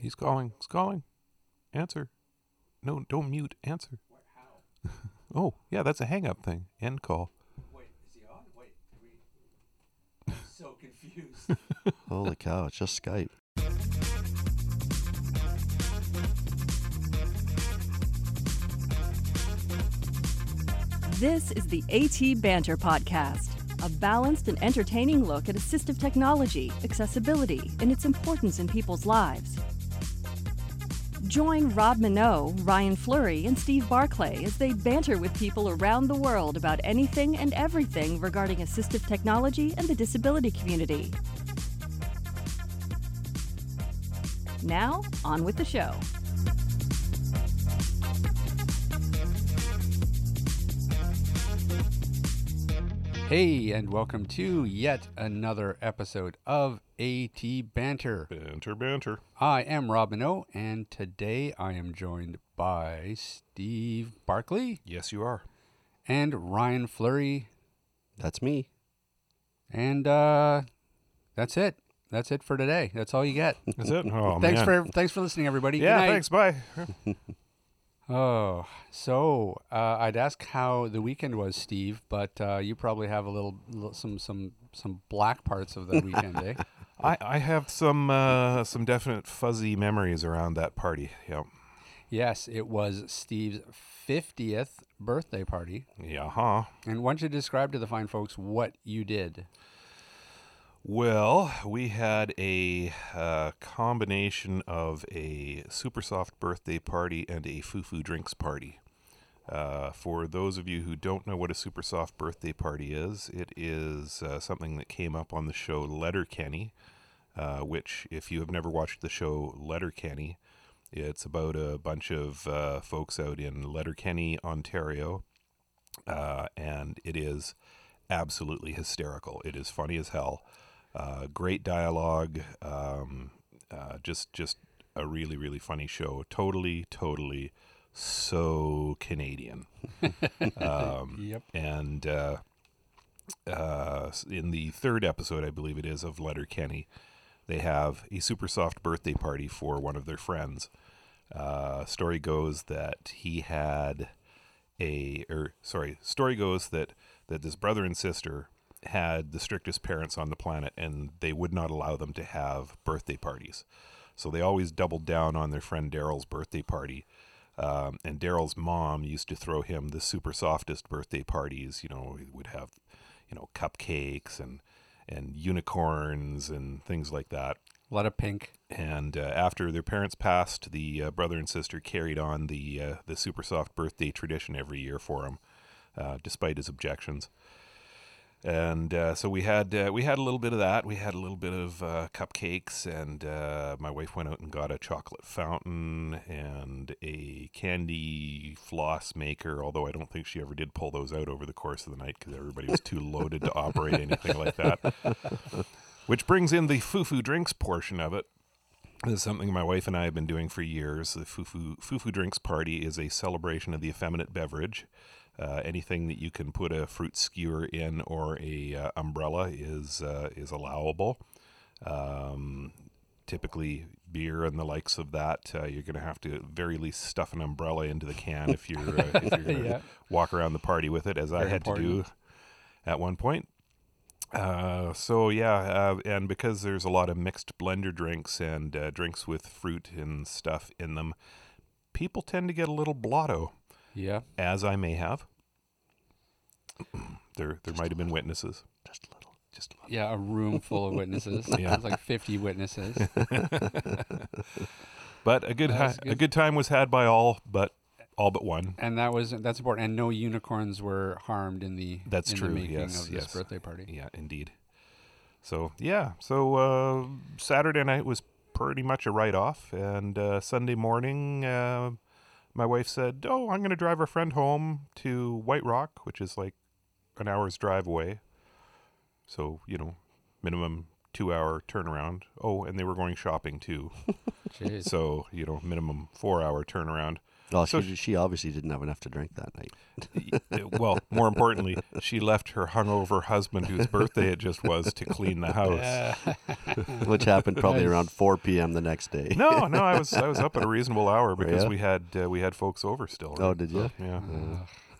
He's calling. He's calling. Answer. No, don't mute. Answer. oh, yeah, that's a hang up thing. End call. Wait, is he on? Wait, we... I'm so confused. Holy cow, it's just Skype. This is the AT Banter Podcast, a balanced and entertaining look at assistive technology, accessibility, and its importance in people's lives. Join Rob Mineault, Ryan Fleury, and Steve Barclay as they banter with people around the world about anything and everything regarding assistive technology and the disability community. Now, on with the show. Hey, and welcome to yet another episode of AT Banter. Banter, banter. I am Rob Mineault, and today I am joined by Steve Barclay Yes, you are. and Ryan Fleury, That's me. and uh, that's it. That's it for today. That's all you get. Is it? Oh, thanks man. for thanks for listening, everybody. Good Yeah, night. thanks. Bye. Oh, so uh, I'd ask how the weekend was, Steve, but uh, you probably have a little, little some some some black parts of the weekend, eh? I, I have some uh, some definite fuzzy memories around that party. Yeah. Yes, it was Steve's 50th birthday party. Yeah, huh? And why don't you describe to the fine folks what you did? Well, we had a uh, combination of a super soft birthday party and a foo-foo drinks party. Uh, for those of you who don't know what a super soft birthday party is, it is uh, something that came up on the show Letterkenny, uh, which, if you have never watched the show Letterkenny, it's about a bunch of uh, folks out in Letterkenny, Ontario, uh, and it is absolutely hysterical. It is funny as hell. Uh, great dialogue. Um, uh, just just a really really funny show. Totally totally so Canadian. um, Yep. and uh, uh, in the third episode, I believe it is of Letterkenny, they have a super soft birthday party for one of their friends. Uh, story goes that he had a, or sorry, story goes that that this brother and sister had the strictest parents on the planet, and they would not allow them to have birthday parties. So they always doubled down on their friend Daryl's birthday party. Um, and Daryl's mom used to throw him the super softest birthday parties. You know, he would have, you know, cupcakes and and unicorns and things like that. A lot of pink. And uh, after their parents passed, the uh, brother and sister carried on the uh, the super soft birthday tradition every year for him, uh, despite his objections. And uh, so we had uh, we had a little bit of that. We had a little bit of uh, cupcakes, and uh, my wife went out and got a chocolate fountain and a candy floss maker. Although I don't think she ever did pull those out over the course of the night because everybody was too loaded to operate anything like that. Which brings in the foo-foo drinks portion of it. This is something my wife and I have been doing for years. The Fufu Fufu Drinks Party is a celebration of the effeminate beverage. Uh, anything that you can put a fruit skewer in or a uh, umbrella is uh, is allowable. Um, typically, beer and the likes of that, uh, you're going to have to very least stuff an umbrella into the can if you're uh, if you're going to Yeah. walk around the party with it, as I Very had to do at one point. Uh, so yeah, uh, and because there's a lot of mixed blender drinks and uh, drinks with fruit and stuff in them, people tend to get a little blotto, Yeah. as I may have. There, there might have been witnesses. Just a little. Just a little. Yeah, a room full of witnesses. Yeah. It's like 50 witnesses. but a good, That's hi- good. a good time was had by all, but all but one. And that was that's important. And no unicorns were harmed in the That's in true, the making yes, of this yes. birthday party. Yeah, indeed. So yeah, so uh, Saturday night was pretty much a write off, and uh, Sunday morning, uh, my wife said, "Oh, I'm going to drive our friend home to White Rock, which is like an hour's drive away. So you know, minimum two hour turnaround. Oh, and they were going shopping too, Jeez. so you know, minimum four hour turnaround. Well, So she, she obviously didn't have enough to drink that night, well, more importantly, she left her hungover husband, whose birthday it just was, to clean the house. which happened probably Nice. around 4 p.m. the next day. No, no, I was I was up at a reasonable hour because yeah? we had uh, we had folks over still. Oh, right? did So, you? yeah,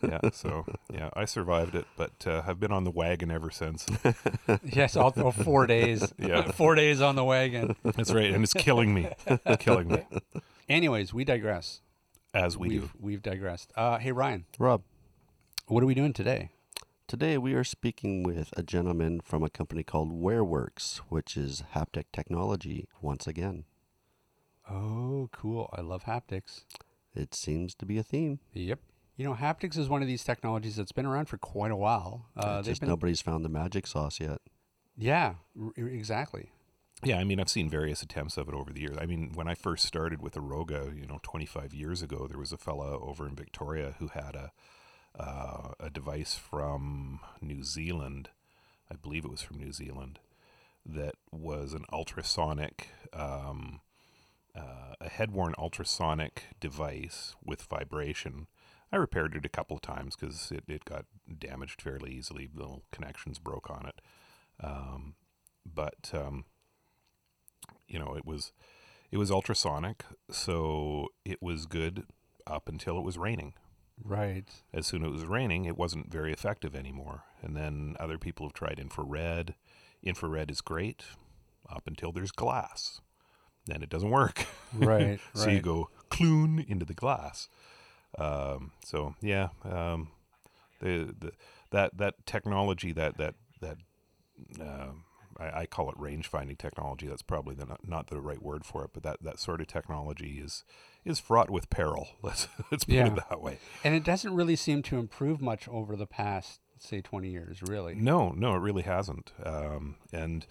yeah. So yeah, I survived it, but uh, I've been on the wagon ever since. yes, all oh, four days. Yeah. four days on the wagon. That's right, and it's killing me, It's killing me Anyways, we digress. as we we've do. we've digressed. Uh, hey Ryan, Rob, what are we doing today? today we are speaking with a gentleman from a company called WearWorks, which is haptic technology once again. Oh, cool! I love haptics. It seems to be a theme. Yep. You know, haptics is one of these technologies that's been around for quite a while. Uh, just been, nobody's found the magic sauce yet. yeah, r- r- exactly. Yeah, I mean, I've seen various attempts of it over the years. I mean, when I first started with Aroga, you know, 25 years ago, there was a fella over in Victoria who had a uh, a device from New Zealand. I believe it was from New Zealand that was an ultrasonic, um, uh, a head-worn ultrasonic device with vibration. I repaired it a couple of times because it, it got damaged fairly easily. Little connections broke on it. Um, but um, you know, it was it was ultrasonic, so it was good up until it was raining. Right. As soon as it was raining, it wasn't very effective anymore. And then other people have tried infrared. Infrared is great up until there's glass. Then it doesn't work. Right. so you go clune into the glass. Um, so yeah, um, the, the that that technology that that that uh, I, I call it range finding technology. That's probably the, not, not the right word for it, but that, that sort of technology is is fraught with peril. Let's let's put Yeah. it that way. And it doesn't really seem to improve much over the past, say, 20 years, really. No, no, it really hasn't. Um, and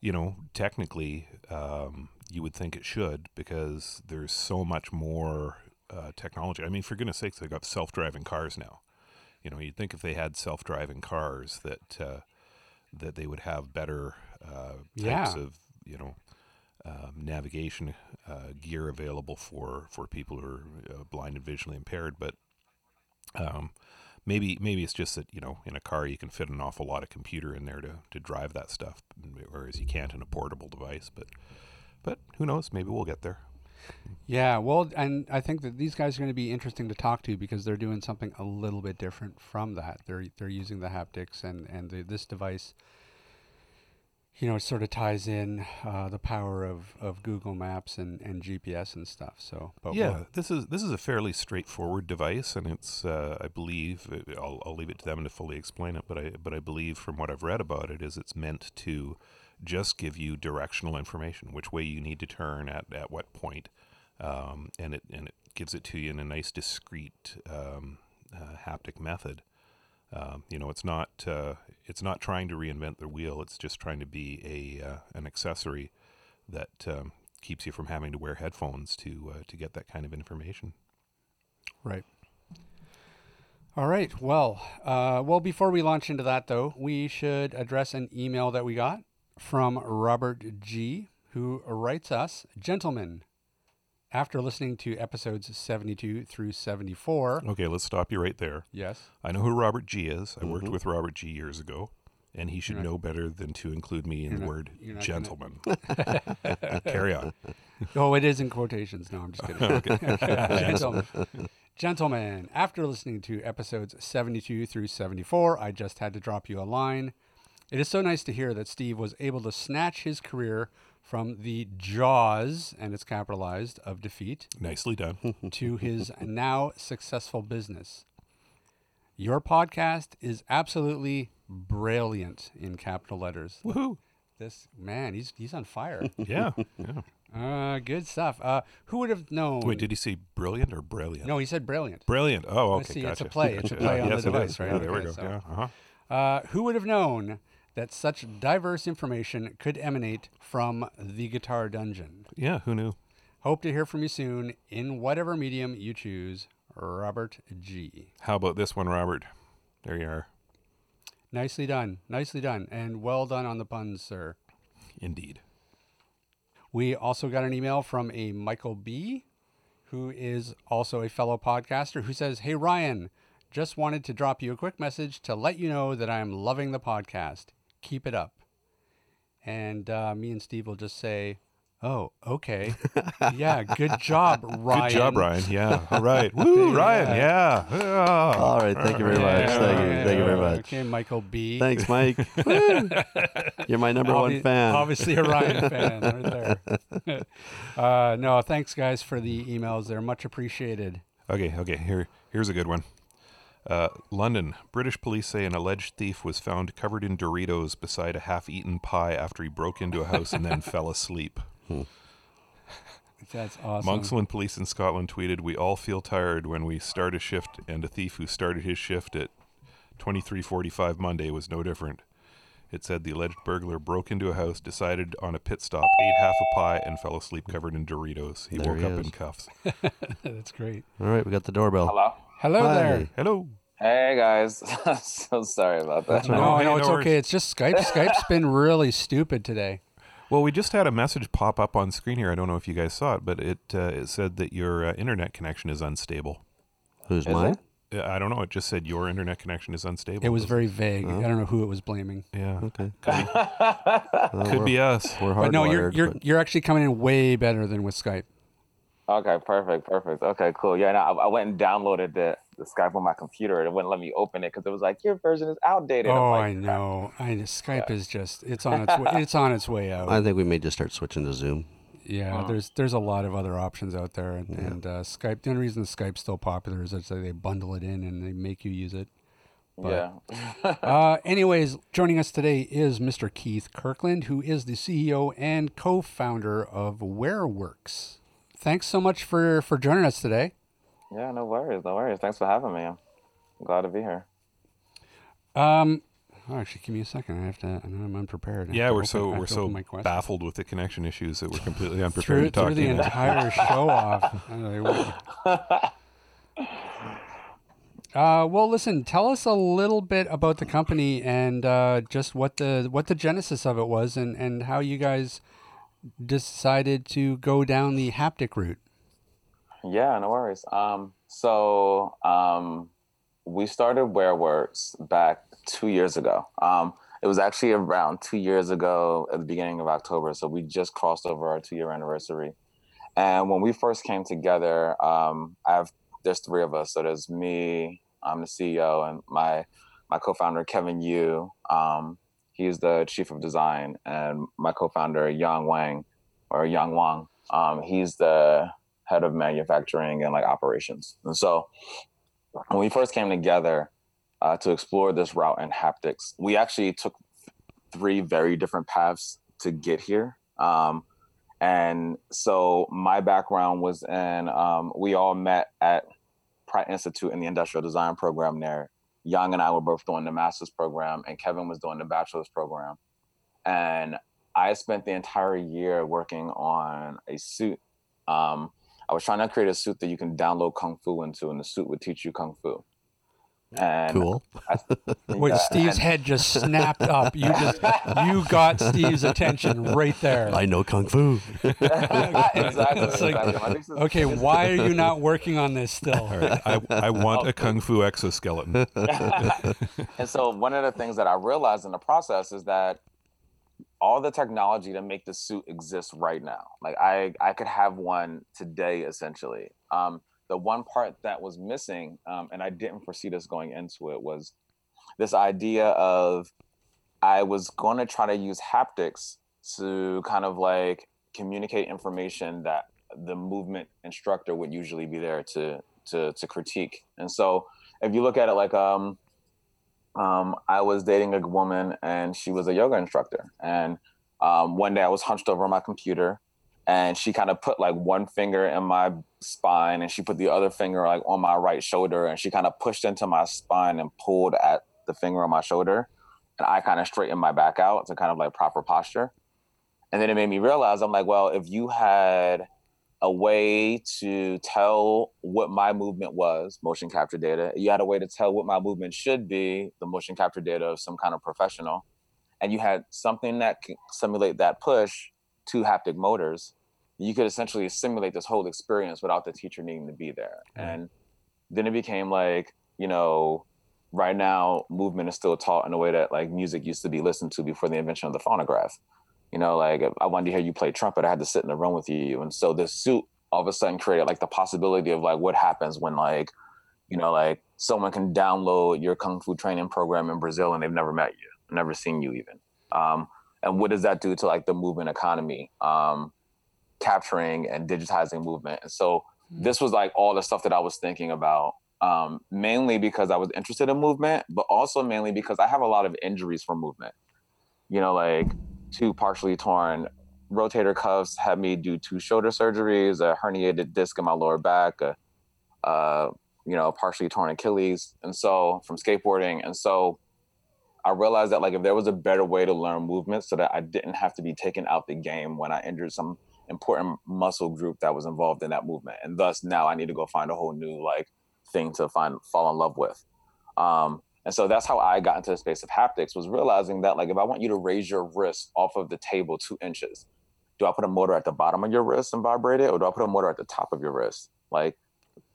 you know, technically, um, you would think it should because there's so much more uh, technology. I mean, for goodness sakes, they've got self-driving cars now. You know, you'd think if they had self-driving cars that uh, that they would have better uh, types Yeah. of you know um, navigation uh, gear available for for people who are uh, blind and visually impaired. But um, maybe maybe it's just that you know in a car you can fit an awful lot of computer in there to, to drive that stuff, whereas you can't in a portable device. But but who knows? Maybe we'll get there. Yeah, well, and I think that these guys are going to be interesting to talk to because they're doing something a little bit different from that. They're they're using the haptics and and the, this device. You know, it sort of ties in uh, the power of, of Google Maps and, and GPS and stuff. So, but yeah, we'll- this is this is a fairly straightforward device, and it's uh, I believe I'll, I'll leave it to them to fully explain it, but I but I believe from what I've read about it is it's meant to just give you directional information, which way you need to turn at at what point, um, and it and it gives it to you in a nice discrete um, uh, haptic method. Um, you know, it's not uh, it's not trying to reinvent the wheel. It's just trying to be a uh, an accessory that um, keeps you from having to wear headphones to uh, to get that kind of information. Right. All right. Well, uh, well, before we launch into that, though, we should address an email that we got from Robert G, who writes us, gentlemen. After listening to episodes 72 through 74, Okay, let's stop you right there. yes, I know who Robert G is. I worked Mhm. with Robert G years ago, and he should not- know better than to include me in the not- word gentleman. Carry on. Oh, it is in quotations. No, I'm just kidding. Gentlemen. Gentlemen, after listening to episodes 72 through 74, I just had to drop you a line. It is so nice to hear that Steve was able to snatch his career from the jaws, and it's capitalized, of defeat Nicely done. to his now successful business. Your podcast is absolutely brilliant in capital letters. Woohoo! This man, he's he's on fire. Yeah, yeah. Uh, good stuff. Uh, who would have known? Wait, did he say brilliant or brilliant? No, he said brilliant. Brilliant. Oh, okay. see, it's a play. It's a play Uh, on the yes, it device, is. right? Yeah, there we go. so- Yeah, uh-huh. Uh, who would have known that such diverse information could emanate from the Guitar Dungeon? yeah, who knew? Hope to hear from you soon in whatever medium you choose. Robert G. How about this one, Robert? There you are. Nicely done. Nicely done. And well done on the puns, sir. Indeed. We also got an email from a Michael B, who is also a fellow podcaster, who says, Hey, Ryan, just wanted to drop you a quick message to let you know that I'm loving the podcast. Keep it up. And uh, me and Steve will just say, Oh, okay. yeah, good job, Ryan. Good job, Ryan. Yeah. All right. Woo, Ryan. Yeah. Yeah. All right. Thank you very much. Thank you. Thank you very much. Okay, Michael B. Thanks, Mike. You're my number one fan. Obviously, a Ryan fan right there. uh, no, thanks, guys, for the emails. They're much appreciated. Okay, okay. Here, here's a good one. Uh, London. British police say an alleged thief was found covered in Doritos beside a half-eaten pie after he broke into a house and then fell asleep. That's awesome. Monklands police in Scotland tweeted, "We all feel tired when we start a shift, and a thief who started his shift at 23:45 Monday was no different." It said the alleged burglar broke into a house, decided on a pit stop, ate half a pie, and fell asleep covered in Doritos. He There woke he up is. in cuffs. That's great. All right. We got the doorbell. Hello. Hello Hi. there. Hello. Hey guys. so sorry about that. right. No, no, no it's worries. okay. It's just Skype. Skype's been really stupid today. Well, we just had a message pop up on screen here. I don't know if you guys saw it, but it uh, it said that your uh, internet connection is unstable. Who's Is mine? it? Uh, I don't know. It just said your internet connection is unstable. It was very vague. Oh. I don't know who it was blaming. yeah. Okay. Could, Well, could we're, be us. We're But no, you're you're but- you're actually coming in way better than with Skype. Okay, perfect, perfect. Okay, cool. Yeah, no, I, I went and downloaded the, the Skype on my computer. and It wouldn't let me open it because it was like your version is outdated. Oh, like, I know. I know. Skype is just it's on its way, it's on its way out. I think we may just start switching to Zoom. Yeah, there's there's a lot of other options out there, and, and uh, Skype. The only reason Skype's still popular is that they bundle it in and they make you use it. yeah. Uh, anyways, joining us today is Mr. Keith Kirkland, who is the CEO and co-founder of WearWorks. Thanks so much for for joining us today. yeah, no worries, no worries. Thanks for having me. I'm glad to be here. Um, oh, actually, give me a second. I have to. I know I'm unprepared. I Yeah, we're open- so we're so my baffled with the connection issues that we're completely unprepared through, to talk through to the you. entire show off. Uh, well, listen. Tell us a little bit about the company and uh, just what the what the genesis of it was, and, and how you guys decided to go down the haptic route. Yeah, no worries. Um, so um, we started WearWorks back two years ago. Um, it was actually around two years ago at the beginning of October. So we just crossed over our two year anniversary. And when we first came together, um, I have there's three of us. So there's me, I'm the CEO, and my my co-founder Kevin Yu. Um, he's the chief of design, and my co-founder Yang Wang, or Yang Wang. Um, he's the head of manufacturing and like operations. And so when we first came together uh, to explore this route in haptics, we actually took three very different paths to get here. Um, and so my background was in, um, we all met at Pratt Institute in the industrial design program there. Young and I were both doing the master's program, and Kevin was doing the bachelor's program. And I spent the entire year working on a suit. Um, I was trying to create a suit that you can download kung fu into, and the suit would teach you kung fu. And Cool. Wait, Yeah, Steve's and- head just snapped up. You just you got Steve's attention right there. I know kung fu. exactly. It's like, exactly. Okay, why are you not working on this still? All right, I, I want a kung fu exoskeleton. and so one of the things that I realized in the process is that all the technology to make the suit exists right now. Like I, I could have one today essentially. Um, the one part that was missing, um, and I didn't foresee this going into it, was this idea of I was going to try to use haptics to kind of like communicate information that the movement instructor would usually be there to to to critique. And so if you look at it like um um, I was dating a woman and she was a yoga instructor. And um, one day I was hunched over my computer and she kind of put like one finger in my spine and she put the other finger like on my right shoulder and she kind of pushed into my spine and pulled at the finger on my shoulder. And I kind of straightened my back out to kind of like proper posture. And then it made me realize I'm like, well, if you had a way to tell what my movement was, motion capture data. You had a way to tell what my movement should be, the motion capture data of some kind of professional. And you had something that can simulate that push to haptic motors. you could essentially simulate this whole experience without the teacher needing to be there. Right. And then it became like, you know, right now movement is still taught in a way that like music used to be listened to before the invention of the phonograph. You know, like if I wanted to hear you play trumpet, I had to sit in the room with you. And so this suit all of a sudden created like the possibility of like what happens when like, you know, like someone can download your kung fu training program in Brazil and they've never met you, never seen you even. Um, and what does that do to like the movement economy? Um, capturing and digitizing movement. And so this was like all the stuff that I was thinking about, um, mainly because I was interested in movement, but also mainly because I have a lot of injuries from movement. You know, like two partially torn rotator cuffs had me do two shoulder surgeries, a herniated disc in my lower back, a, uh, you know, partially torn Achilles, and so from skateboarding. And so I realized that like if there was a better way to learn movement so that I didn't have to be taken out the game when I injured some important muscle group that was involved in that movement. And thus now I need to go find a whole new like thing to find fall in love with. Um, and so that's how I got into the space of haptics was realizing that like if I want you to raise your wrist off of the table two inches, do I put a motor at the bottom of your wrist and vibrate it, or do I put a motor at the top of your wrist? Like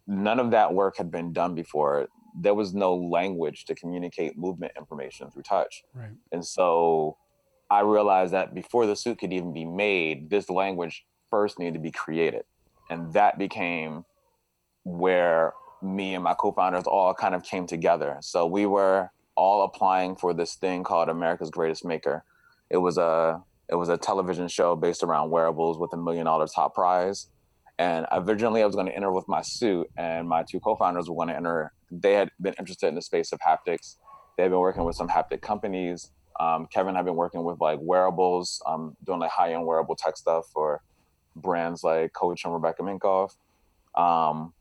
none of that work had been done before. There was no language to communicate movement information through touch. Right. And so I realized that before the suit could even be made, this language first needed to be created. And that became where me and my co-founders all kind of came together. So we were all applying for this thing called America's Greatest Maker. It was a it was a television show based around wearables with a million dollar top prize. And originally I was going to enter with my suit and my two co-founders were going to enter. They had been interested in the space of haptics. They had been working with some haptic companies. Um, Kevin had been working with like wearables, um, doing like high-end wearable tech stuff for brands like Coach and Rebecca Minkoff. Um,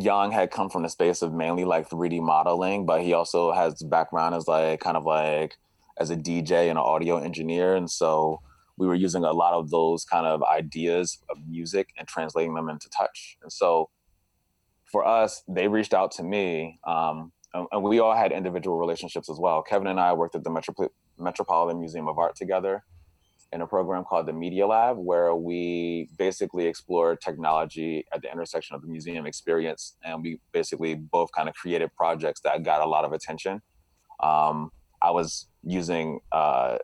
Young had come from the space of mainly like 3D modeling, but he also has background as like kind of like as a DJ and an audio engineer. And so we were using a lot of those kind of ideas of music and translating them into touch. And so for us, they reached out to me, um, and, we all had individual relationships as well. Kevin and I worked at the Metropol- Metropolitan Museum of Art together in a program called the Media Lab, where we basically explored technology at the intersection of the museum experience. And we basically both kind of created projects that got a lot of attention. Um, I was using uh,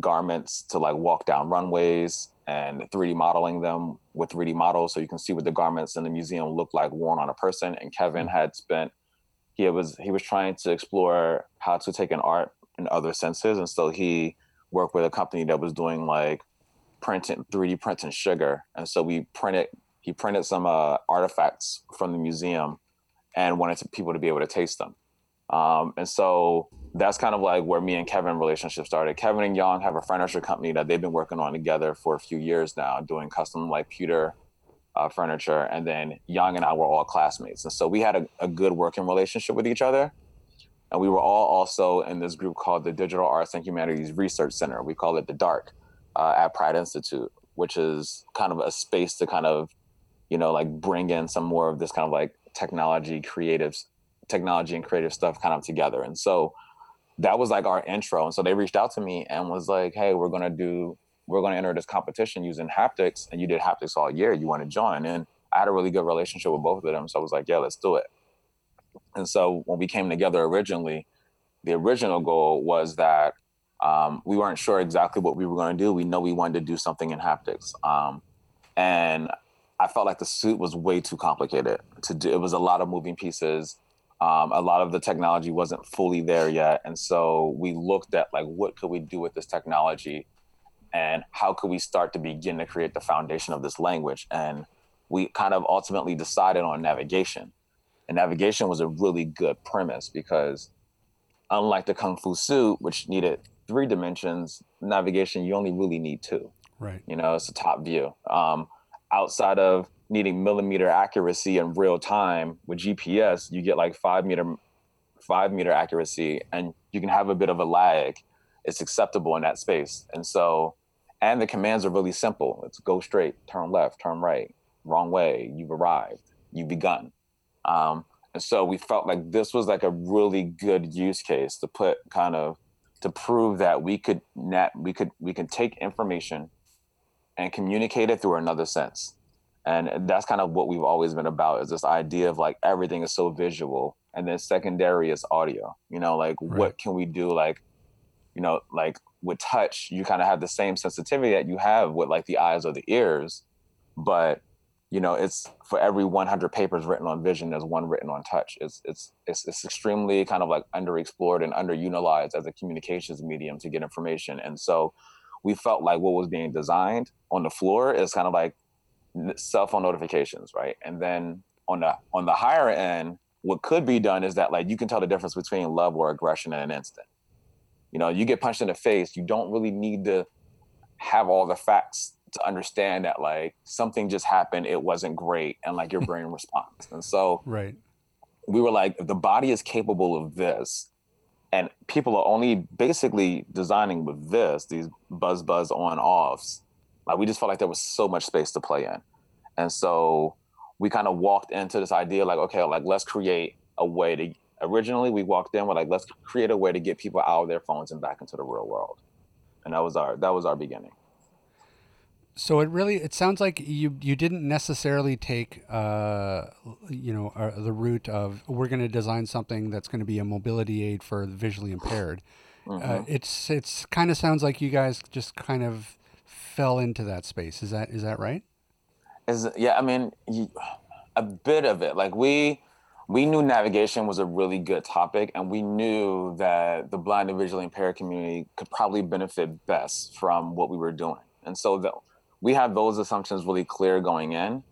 garments to like walk down runways and 3D modeling them with 3D models so you can see what the garments in the museum look like worn on a person. And Kevin had spent he was he was trying to explore how to take an art in other senses, and so he worked with a company that was doing like printing 3D printing sugar, and so we printed he printed some uh, artifacts from the museum and wanted to, people to be able to taste them. Um, and so that's kind of like where me and Kevin relationship started. Kevin and Young have a furniture company that they've been working on together for a few years now, doing custom like pewter uh, furniture. And then Young and I were all classmates. And so we had a, a good working relationship with each other. And we were all also in this group called the Digital Arts and Humanities Research Center. We call it the DARC uh, at Pratt Institute, which is kind of a space to kind of, you know, like bring in some more of this kind of like technology, creative, technology and creative stuff kind of together. And so that was like our intro. And so they reached out to me and was like, hey, we're to do, we're to enter this competition using haptics. And you did haptics all year. You want to join? And I had a really good relationship with both of them. So I was like, yeah, let's do it. And so when we came together originally, the original goal was that um, we weren't sure exactly what we were going to do. We know we wanted to do something in haptics. Um, and I felt like the suit was way too complicated to do. It was a lot of moving pieces. Um, a lot of the technology wasn't fully there yet. And so we looked at like, what could we do with this technology? And how could we start to begin to create the foundation of this language? And we kind of ultimately decided on navigation. And navigation was a really good premise because unlike the Kung Fu suit, which needed three dimensions, navigation, you only really need two. Right. You know, it's a top view. Um, outside of needing millimeter accuracy in real time with GPS, you get like five meter, five meter accuracy, and you can have a bit of a lag. It's acceptable in that space, and so, and the commands are really simple. It's go straight, turn left, turn right, wrong way. You've arrived. You've begun. Um, and so we felt like this was like a really good use case to put kind of to prove that we could net we could we can take information and communicate it through another sense. And that's kind of what we've always been about is this idea of like everything is so visual and then secondary is audio. You know, like Right. what can we do like you know, like with touch, you kind of have the same sensitivity that you have with like the eyes or the ears, but you know, it's for every 100 papers written on vision, there's one written on touch. It's it's it's, it's extremely kind of like underexplored and underutilized as a communications medium to get information. And so, we felt like what was being designed on the floor is kind of like cell phone notifications, right? And then on the on the higher end, what could be done is that like you can tell the difference between love or aggression in an instant. You know, you get punched in the face, you don't really need to have all the facts to understand that like something just happened, it wasn't great, and like your brain responds. And so Right. we were like, the body is capable of this, and people are only basically designing with this, these buzz buzz on offs, like we just felt like there was so much space to play in. And so we kind of walked into this idea like, okay, like let's create a way to originally we walked in with like let's create a way to get people out of their phones and back into the real world. And that was our that was our beginning. So it really it sounds like you you didn't necessarily take uh you know uh, the route of we're going to design something that's going to be a mobility aid for the visually impaired. Uh, it's it's kind of sounds like you guys just kind of fell into that space. Is that is that right? is yeah i mean you, a bit of it like we we knew navigation was a really good topic and we knew that the blind and visually impaired community could probably benefit best from what we were doing and so that we had those assumptions really clear going in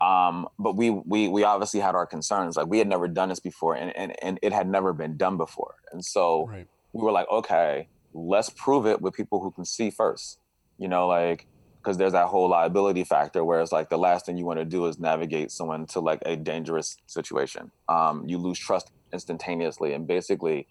um, but we we we obviously had our concerns like we had never done this before and, and and it had never been done before and so Right. we were like, okay, let's prove it with people who can see first. You know, like because there's that whole liability factor where it's like the last thing you want to do is navigate someone to like a dangerous situation. Um, you lose trust instantaneously, and basically,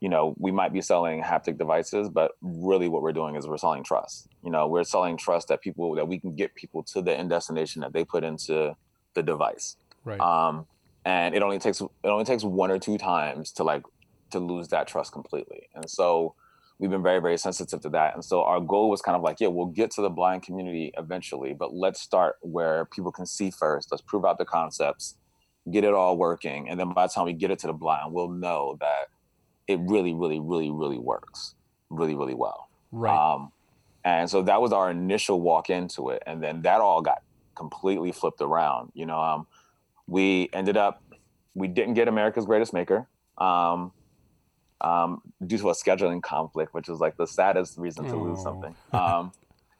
you know, we might be selling haptic devices, but really what we're doing is we're selling trust. You know, we're selling trust that people that we can get people to the end destination that they put into the device Right. um, and it only takes it only takes one or two times to like to lose that trust completely and so we've been very very sensitive to that and so our goal was kind of like yeah we'll get to the blind community eventually but let's start where people can see first let's prove out the concepts get it all working and then by the time we get it to the blind we'll know that it really really really really works really really well right. um, and so that was our initial walk into it. And then that all got completely flipped around. You know, um, we ended up, we didn't get America's Greatest Maker um, um, due to a scheduling conflict, which was like the saddest reason to lose Oh. something. Um,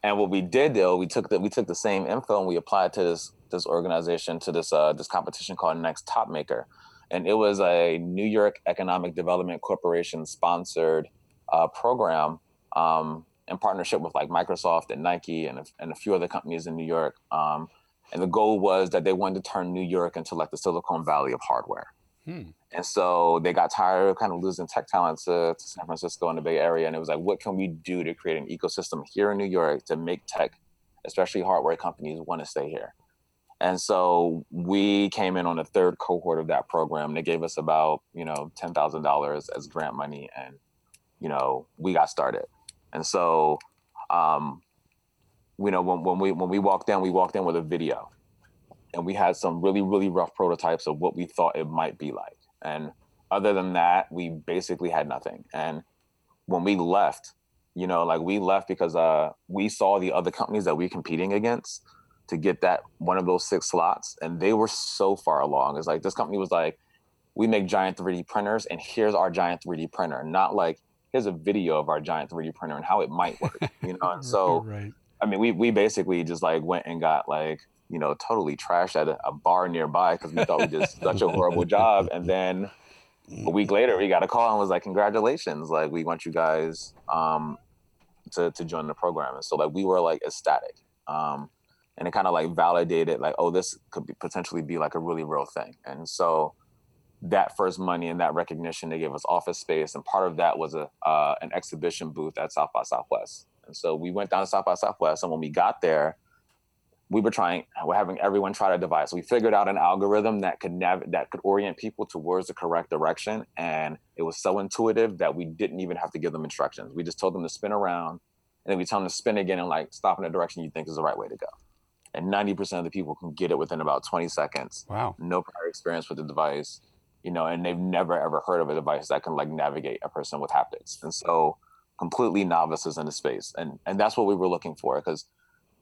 and what we did though, we took the we took the same info and we applied to this this organization to this uh, this competition called Next Top Maker, and it was a New York Economic Development Corporation sponsored uh, program um, in partnership with like Microsoft and Nike and a, and a few other companies in New York. Um, and the goal was that they wanted to turn New York into like the Silicon Valley of hardware. Hmm. And so they got tired of kind of losing tech talent to, to San Francisco and the Bay Area. And it was like, what can we do to create an ecosystem here in New York to make tech, especially hardware companies, want to stay here? And so we came in on the third cohort of that program. They gave us about, you know, $10,000 as grant money. And, you know, we got started. And so, um, you know, when, when we when we walked in, we walked in with a video, and we had some really really rough prototypes of what we thought it might be like. And other than that, we basically had nothing. And when we left, you know, like we left because uh, we saw the other companies that we were competing against to get that one of those six slots, and they were so far along. It's like this company was like, we make giant 3D printers, and here's our giant 3D printer, not like here's a video of our giant 3D printer and how it might work, you know. And so right. I mean, we we basically just like went and got like you know totally trashed at a, a bar nearby because we thought we did such a horrible job, and then a week later we got a call and was like, congratulations, like we want you guys um, to to join the program, and so like we were like ecstatic, um, and it kind of like validated like oh this could be potentially be like a really real thing, and so that first money and that recognition they gave us office space and part of that was a uh, an exhibition booth at south by southwest. And so we went down to south by southwest and when we got there we were trying we're having everyone try a device we figured out an algorithm that could nav- that could orient people towards the correct direction and it was so intuitive that we didn't even have to give them instructions we just told them to spin around and then we tell them to spin again and like stop in the direction you think is the right way to go. And 90% of the people can get it within about 20 seconds. Wow. No prior experience with the device, you know, and they've never ever heard of a device that can like navigate a person with haptics. And so completely novices in the space. And and that's what we were looking for because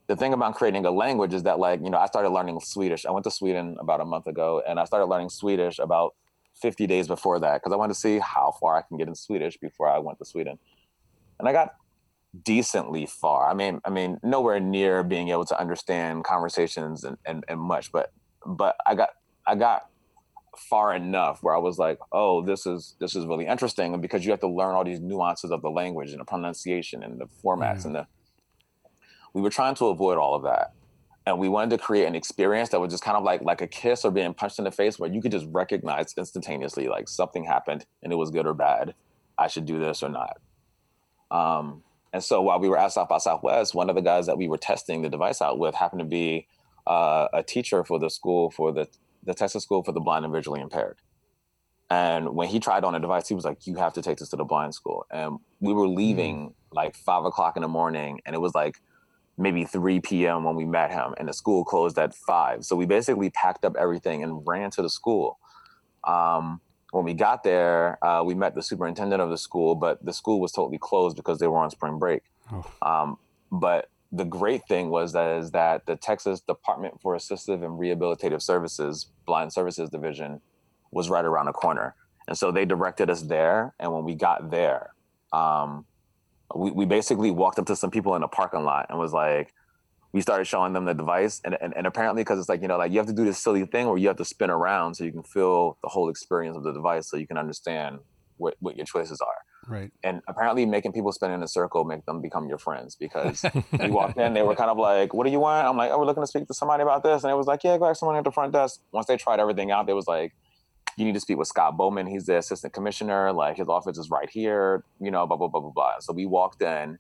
the thing about creating a language is that like, you know, I started learning Swedish. I went to Sweden about a month ago and I started learning Swedish about 50 days before that because I wanted to see how far I can get in Swedish before I went to Sweden. And I got decently far. I mean, I mean, nowhere near being able to understand conversations and, and, and much, but but I got I got far enough where I was like, oh, this is this is really interesting. And because you have to learn all these nuances of the language and the pronunciation and the formats Yeah. and the we were trying to avoid all of that. And we wanted to create an experience that was just kind of like like a kiss or being punched in the face where you could just recognize instantaneously like something happened and it was good or bad. I should do this or not. Um, and so while we were at South by Southwest, one of the guys that we were testing the device out with happened to be uh, a teacher for the school for the the Texas School for the Blind and Visually Impaired. And when he tried on the device, he was like, "You have to take this to the blind school." And we were leaving like five o'clock in the morning, and it was like maybe 3 p.m. when we met him, and the school closed at five. So we basically packed up everything and ran to the school. Um, when we got there, uh, we met the superintendent of the school, but the school was totally closed because they were on spring break. Oh. Um, but the great thing was that is that the Texas Department for Assistive and Rehabilitative Services Blind Services Division was right around the corner, and so they directed us there. And when we got there, um, we, we basically walked up to some people in the parking lot and was like, we started showing them the device, and and, and apparently because it's like you know like you have to do this silly thing where you have to spin around so you can feel the whole experience of the device, so you can understand what what your choices are. Right. and apparently making people spin in a circle make them become your friends because we walked in they were kind of like what do you want? I'm like oh we're looking to speak to somebody about this. And it was like yeah go ask someone at the front desk. Once they tried everything out they was like you need to speak with scott bowman. He's the assistant commissioner. Like his office is right here you know blah blah blah blah blah. So we walked in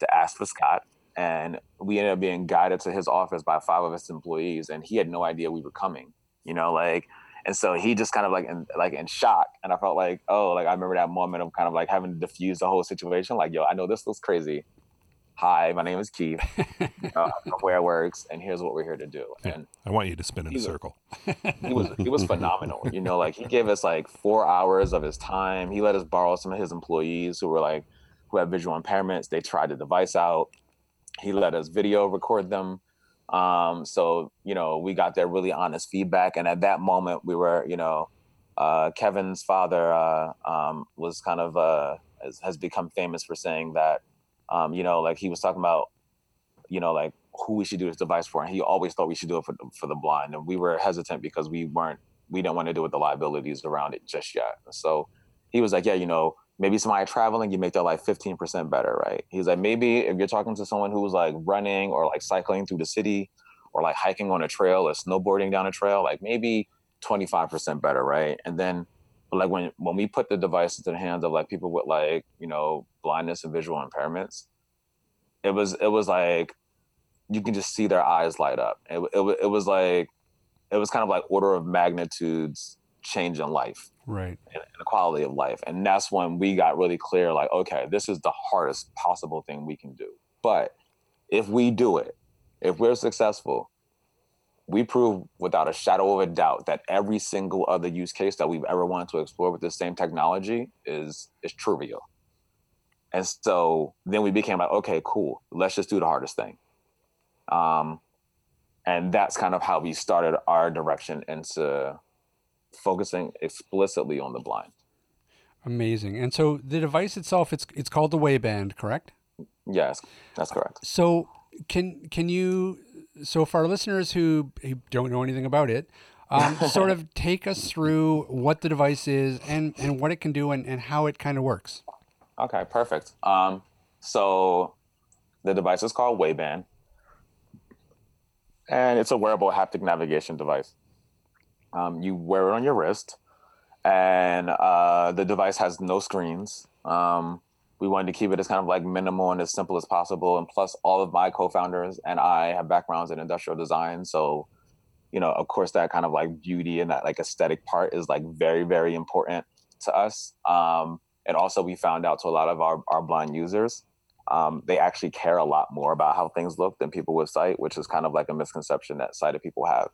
to ask for scott and we ended up being guided to his office by five of his employees and he had no idea we were coming you know like and so he just kind of like in like in shock and i felt like oh like i remember that moment of kind of like having to diffuse the whole situation. Like yo i know this looks crazy hi my name is keith uh, I'm from WearWorks and here's what we're here to do and I want you to spin in a circle. he was he was phenomenal. You know, like he gave us like four hours of his time. He let us borrow some of his employees who were like who had visual impairments. They tried the device out. He let us video record them. Um, so you know, we got their really honest feedback. And at that moment, we were, you know, uh, Kevin's father uh, um, was kind of uh, has, has become famous for saying that, um, you know, like he was talking about, you know, like who we should do this device for, and he always thought we should do it for the, for the blind, and we were hesitant because we weren't we didn't want to deal with the liabilities around it just yet. So he was like, yeah, you know, maybe somebody traveling, you make their life 15% better, right? He's like, maybe if you're talking to someone who's like running or like cycling through the city or like hiking on a trail or snowboarding down a trail, like maybe 25% better, right? And then but like when when we put the device into the hands of like people with like, you know, blindness and visual impairments, it was it was like you can just see their eyes light up. It, it, it was like it was kind of like order of magnitudes change in life Right. and the quality of life. And that's when we got really clear like, okay, this is the hardest possible thing we can do. But if we do it, if we're successful, we prove without a shadow of a doubt that every single other use case that we've ever wanted to explore with the same technology is is trivial. And so then we became like, okay, cool, let's just do the hardest thing. Um, and that's kind of how we started our direction into focusing explicitly on the blind. Amazing. And so the device itself, it's it's called the Wayband, correct? Yes, that's correct. So can can you so for our listeners who, who don't know anything about it, um, sort of take us through what the device is and and what it can do and, and how it kind of works. Okay, perfect. Um, so the device is called Wayband, and it's a wearable haptic navigation device. Um, you wear it on your wrist, and uh, the device has no screens. Um, we wanted to keep it as kind of like minimal and as simple as possible. And plus, all of my co-founders and I have backgrounds in industrial design, so you know, of course, that kind of like beauty and that like aesthetic part is like very, very important to us. Um, and also, we found out to a lot of our, our blind users um, they actually care a lot more about how things look than people with sight, which is kind of like a misconception that sighted people have.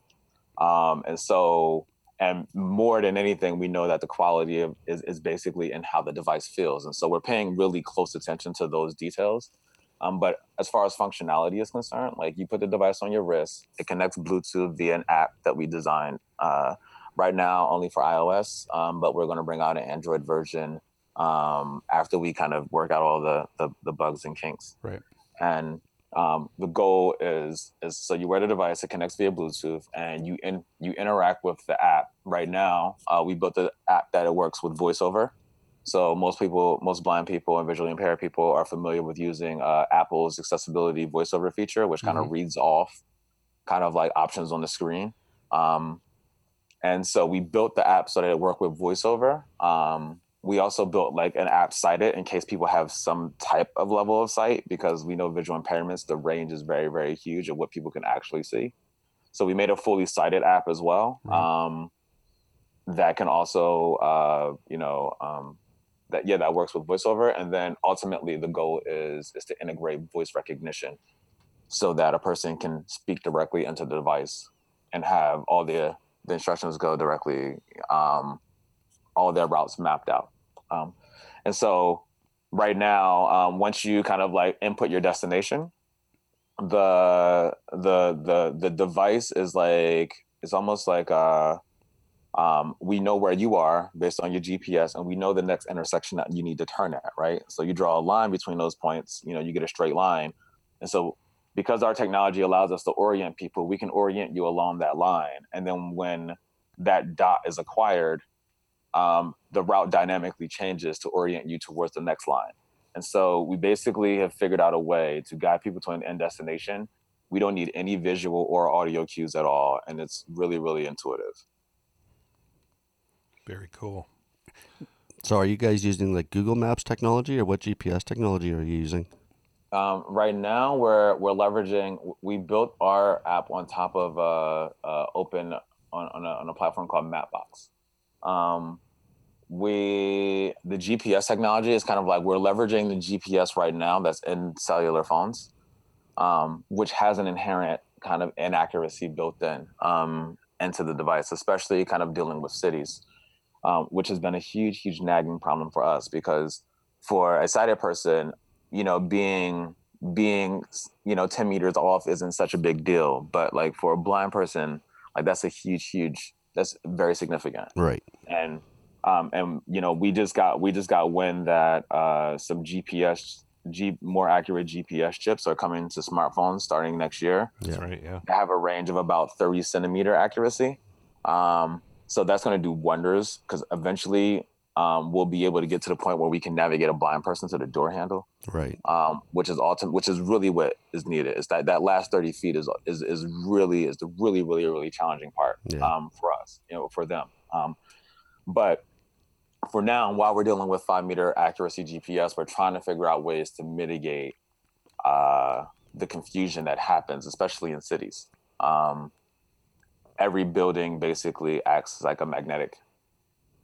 Um, and so, and more than anything, we know that the quality of is, is basically in how the device feels. And so we're paying really close attention to those details. Um, but as far as functionality is concerned, like you put the device on your wrist, it connects Bluetooth via an app that we designed. Uh, right now, only for iOS, um, but we're going to bring out an Android version um, after we kind of work out all the, the, the bugs and kinks. Right. And um, the goal is is so you wear the device, it connects via Bluetooth, and you in you interact with the app. Right now, uh, we built the app that it works with VoiceOver. So most people, most blind people and visually impaired people are familiar with using uh, Apple's accessibility VoiceOver feature, which kind of reads off kind of like options on the screen. Um, and so we built the app so that it worked with VoiceOver. Um, we also built like an app cited in case people have some type of level of sight because we know visual impairments, the range is very, very huge of what people can actually see. So we made a fully sighted app as well. Right. Um, that can also, uh, you know, um, that yeah, that works with voiceover. And then ultimately the goal is is to integrate voice recognition so that a person can speak directly into the device and have all the the instructions go directly, um, all their routes mapped out. Um, and so right now, um, once you kind of like input your destination, the the the the device is like it's almost like uh um, we know where you are based on your GPS, and we know the next intersection that you need to turn at, right? So you draw a line between those points, you know, you get a straight line. And so because our technology allows us to orient people, we can orient you along that line. And then when that dot is acquired, um, the route dynamically changes to orient you towards the next line. And so we basically have figured out a way to guide people to an end destination. We don't need any visual or audio cues at all. And it's really, really intuitive. Very cool. So, are you guys using like Google Maps technology, or what GPS technology are you using? Um, right now, we're we're leveraging. We built our app on top of uh, uh, open on on a, on a platform called Mapbox. Um, we the GPS technology is kind of like we're leveraging the GPS right now that's in cellular phones, um, which has an inherent kind of inaccuracy built in um, into the device, especially kind of dealing with cities, um, which has been a huge, huge nagging problem for us because for a sighted person, you know, being being you know 10 meters off isn't such a big deal, but like for a blind person, like that's a huge, huge, that's very significant Right. and um, and you know we just got we just got wind that uh, some GPS G more accurate GPS chips are coming to smartphones starting next year. That's right. Yeah. They have a range of about 30 centimeter accuracy. Um, so that's going to do wonders because eventually um, we'll be able to get to the point where we can navigate a blind person to the door handle, Right. um, which is ultimate, which is really what is needed. Is that that last 30 feet is is is really is the really really really challenging part Yeah. um, for us, you know, for them. Um, but for now, while we're dealing with five meter accuracy GPS, we're trying to figure out ways to mitigate uh, the confusion that happens, especially in cities. Um, every building basically acts like a magnetic.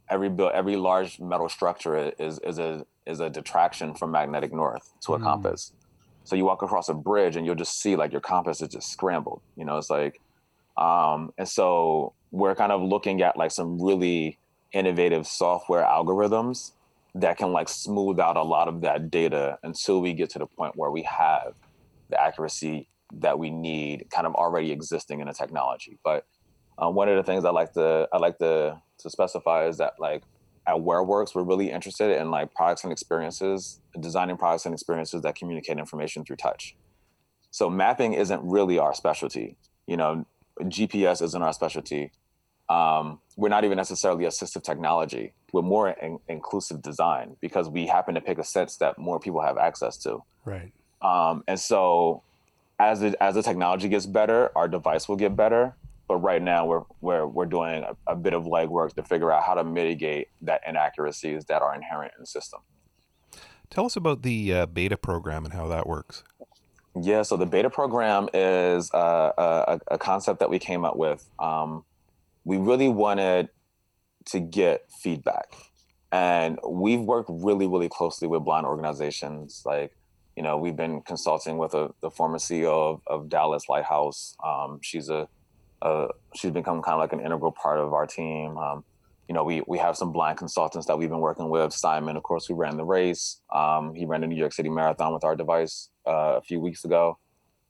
Every build, every large metal structure is is a is a detraction from magnetic north to a Mm. compass. So you walk across a bridge and you'll just see like your compass is just scrambled. You know, it's like, um, and so we're kind of looking at like some really innovative software algorithms that can like smooth out a lot of that data until we get to the point where we have the accuracy that we need kind of already existing in the technology. But uh, one of the things I like to I like to to specify is that like at WearWorks, we're really interested in like products and experiences, designing products and experiences that communicate information through touch. So mapping isn't really our specialty. You know, GPS isn't our specialty. Um, we're not even necessarily assistive technology. We're more in- inclusive design because we happen to pick a sense that more people have access to. Right. Um, and so, as the as the technology gets better, our device will get better. But right now, we're we're we're doing a, a bit of legwork to figure out how to mitigate that inaccuracies that are inherent in the system. Tell us about the uh, beta program and how that works. Yeah, so the beta program is uh, a, a concept that we came up with. Um, we really wanted to get feedback, and we've worked really, really closely with blind organizations like you know, we've been consulting with a, the former CEO of, of Dallas Lighthouse. Um, she's a, a, she's become kind of like an integral part of our team. Um, you know, we we have some blind consultants that we've been working with. Simon, of course, who ran the race. Um, he ran the New York City Marathon with our device uh, a few weeks ago,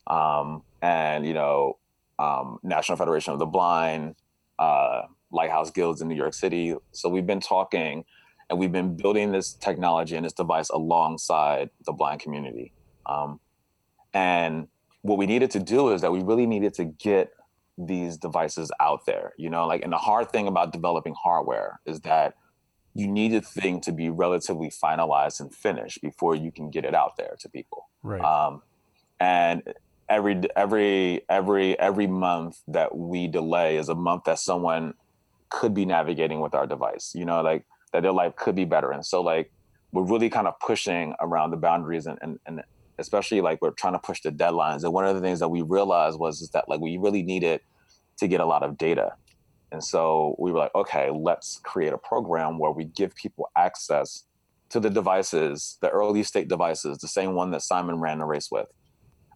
um, and you know, um, National Federation of the Blind, uh, Lighthouse Guilds in New York City. So we've been talking and we've been building this technology and this device alongside the blind community. Um, and what we needed to do is that we really needed to get these devices out there, you know, like, and the hard thing about developing hardware is that you need a thing to be relatively finalized and finished before you can get it out there to people. Right. Um, and every every every every month that we delay is a month that someone could be navigating with our device. You know, like that their life could be better. And so like we're really kind of pushing around the boundaries and, and, and especially like we're trying to push the deadlines. And one of the things that we realized was is that like we really needed to get a lot of data. And so we were like, okay, let's create a program where we give people access to the devices, the early state devices, the same one that Simon ran the race with.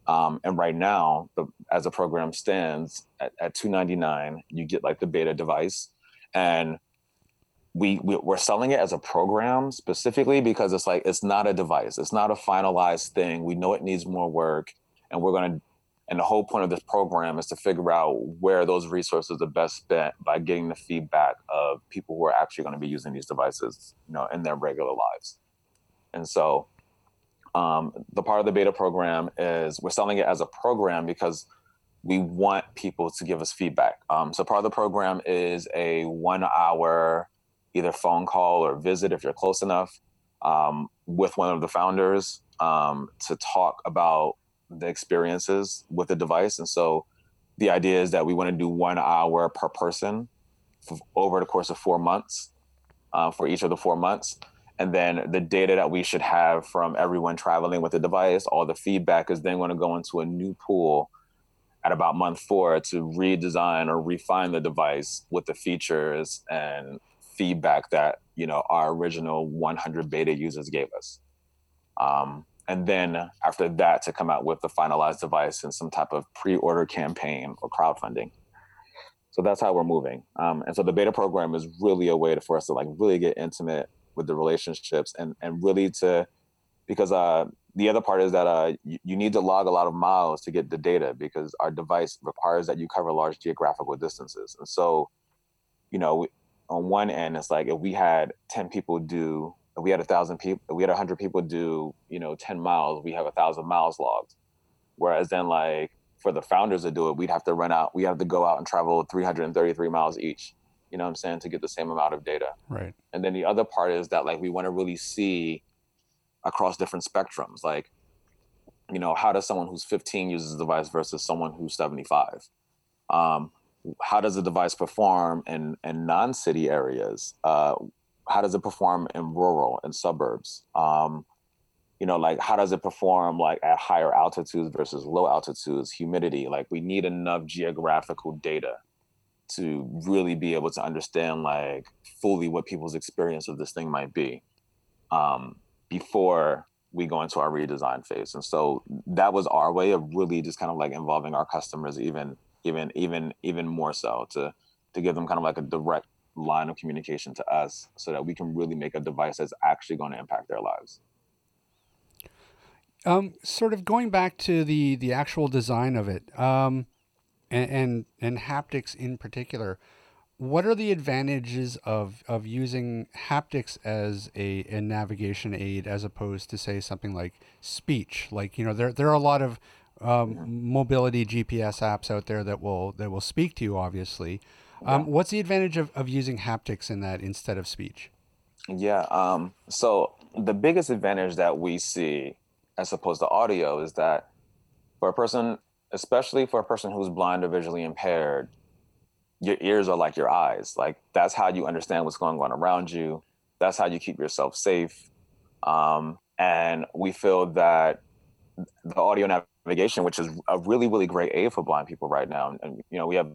Um, and right now, the, as the program stands at, at 299, you get like the beta device, and we, we we're selling it as a program specifically because it's like it's not a device. It's not a finalized thing. We know it needs more work. And we're to and the whole point of this program is to figure out where those resources are best spent by getting the feedback of people who are actually going to be using these devices you know in their regular lives. And so um, the part of the beta program is we're selling it as a program because we want people to give us feedback um, so part of the program is a one hour either phone call or visit if you're close enough um, with one of the founders um, to talk about the experiences with the device. And so the idea is that we want to do one hour per person over the course of four months uh, for each of the four months. And then the data that we should have from everyone traveling with the device, all the feedback is then going to go into a new pool at about month four to redesign or refine the device with the features and feedback that you know our original 100 beta users gave us. Um, and then after that to come out with the finalized device and some type of pre-order campaign or crowdfunding. So that's how we're moving. Um, and so the beta program is really a way to, for us to like really get intimate with the relationships and and really to because uh, the other part is that uh, you, you, need to log a lot of miles to get the data because our device requires that you cover large geographical distances and so you know on one end, it's like if we had 10 people do, if we had a thousand people, we had a hundred people do, you know, 10 miles, we have a thousand miles logged. Whereas then like for the founders to do it, we'd have to run out, we have to go out and travel 333 miles each, you know what I'm saying, to get the same amount of data. Right. And then the other part is that like we want to really see across different spectrums. Like, you know, how does someone who's 15 uses the device versus someone who's 75? Um, how does the device perform in, in non-city areas? Uh, how does it perform in rural and suburbs? Um, you know, like how does it perform like at higher altitudes versus low altitudes, humidity? Like we need enough geographical data to really be able to understand like fully what people's experience of this thing might be um, before we go into our redesign phase. And so that was our way of really just kind of like involving our customers even even even even more so to to give them kind of like a direct line of communication to us so that we can really make a device that's actually going to impact their lives um, sort of going back to the the actual design of it um, and, and and haptics in particular what are the advantages of of using haptics as a, a navigation aid as opposed to say something like speech like you know there there are a lot of um, mobility GPS apps out there that will that will speak to you. Obviously, um, what's the advantage of, of using haptics in that instead of speech? Yeah. Um, so the biggest advantage that we see, as opposed to audio, is that for a person, especially for a person who's blind or visually impaired, your ears are like your eyes. Like that's how you understand what's going on around you. That's how you keep yourself safe. Um, and we feel that the audio navigation, which is a really, really great aid for blind people right now. And, you know, we have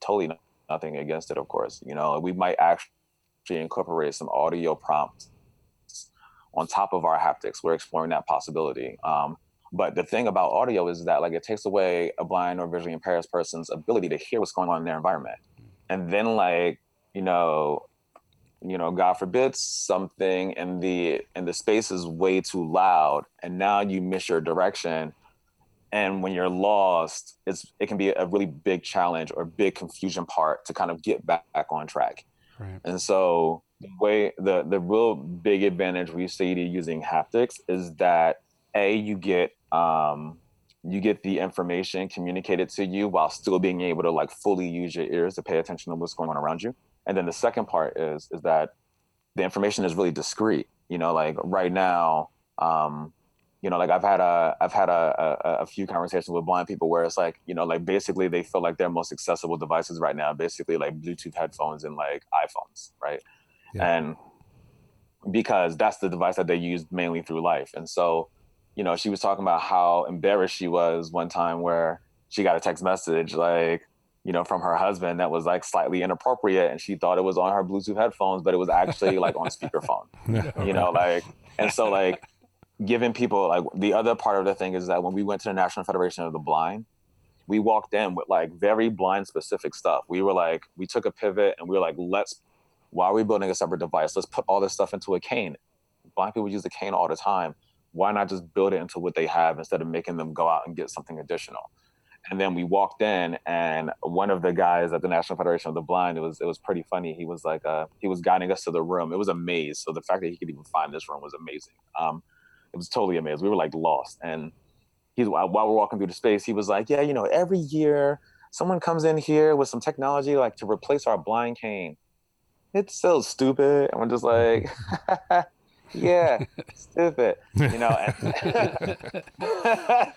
totally nothing against it, of course. You know, we might actually incorporate some audio prompts on top of our haptics. We're exploring that possibility. Um, but the thing about audio is that like it takes away a blind or visually impaired person's ability to hear what's going on in their environment. Mm. And then like, you know, you know, God forbid something in the in the space is way too loud and now you miss your direction. And when you're lost, it's it can be a really big challenge or big confusion part to kind of get back, back on track. Right. And so the way the the real big advantage we see to using haptics is that a you get um you get the information communicated to you while still being able to like fully use your ears to pay attention to what's going on around you. And then the second part is is that the information is really discreet. You know, like right now, um, you know, like I've had a I've had a, a, a few conversations with blind people where it's like, you know, like basically they feel like their most accessible devices right now, basically like Bluetooth headphones and like iPhones, right? Yeah. And because that's the device that they use mainly through life. And so, you know, she was talking about how embarrassed she was one time where she got a text message like, you know, from her husband that was like slightly inappropriate and she thought it was on her Bluetooth headphones, but it was actually like on speakerphone. You know, like and so like giving people like the other part of the thing is that when we went to the National Federation of the Blind, we walked in with like very blind specific stuff. We were like, we took a pivot and we were like, let's why are we building a separate device? Let's put all this stuff into a cane. Blind people use the cane all the time. Why not just build it into what they have instead of making them go out and get something additional? And then we walked in, and one of the guys at the National Federation of the Blind, it was it was pretty funny. He was like, uh, he was guiding us to the room. It was a maze, so the fact that he could even find this room was amazing. Um, it was totally amazing. We were like lost, and he's while we're walking through the space, he was like, "Yeah, you know, every year someone comes in here with some technology like to replace our blind cane. It's so stupid." And we're just like, "Yeah, stupid," you know.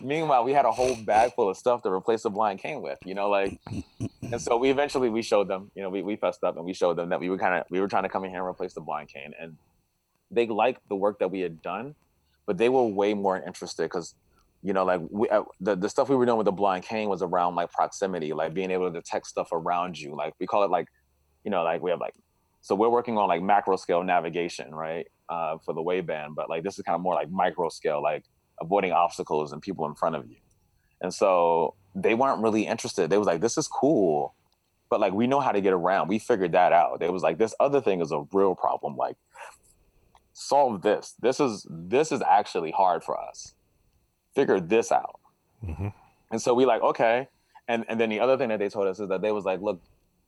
Meanwhile, we had a whole bag full of stuff to replace the blind cane with, you know, like, and so we eventually we showed them, you know, we, we fessed up and we showed them that we were kind of we were trying to come in here and replace the blind cane, and they liked the work that we had done, but they were way more interested because, you know, like we uh, the the stuff we were doing with the blind cane was around like proximity, like being able to detect stuff around you, like we call it like, you know, like we have like, so we're working on like macro scale navigation, right, uh, for the Wayband, but like this is kind of more like micro scale, like avoiding obstacles and people in front of you. And so they weren't really interested. They was like, this is cool, but like we know how to get around. We figured that out. They was like, this other thing is a real problem. Like, solve this. This is this is actually hard for us. Figure this out. Mhm. And so we like, okay. And and then the other thing that they told us is that they was like, look,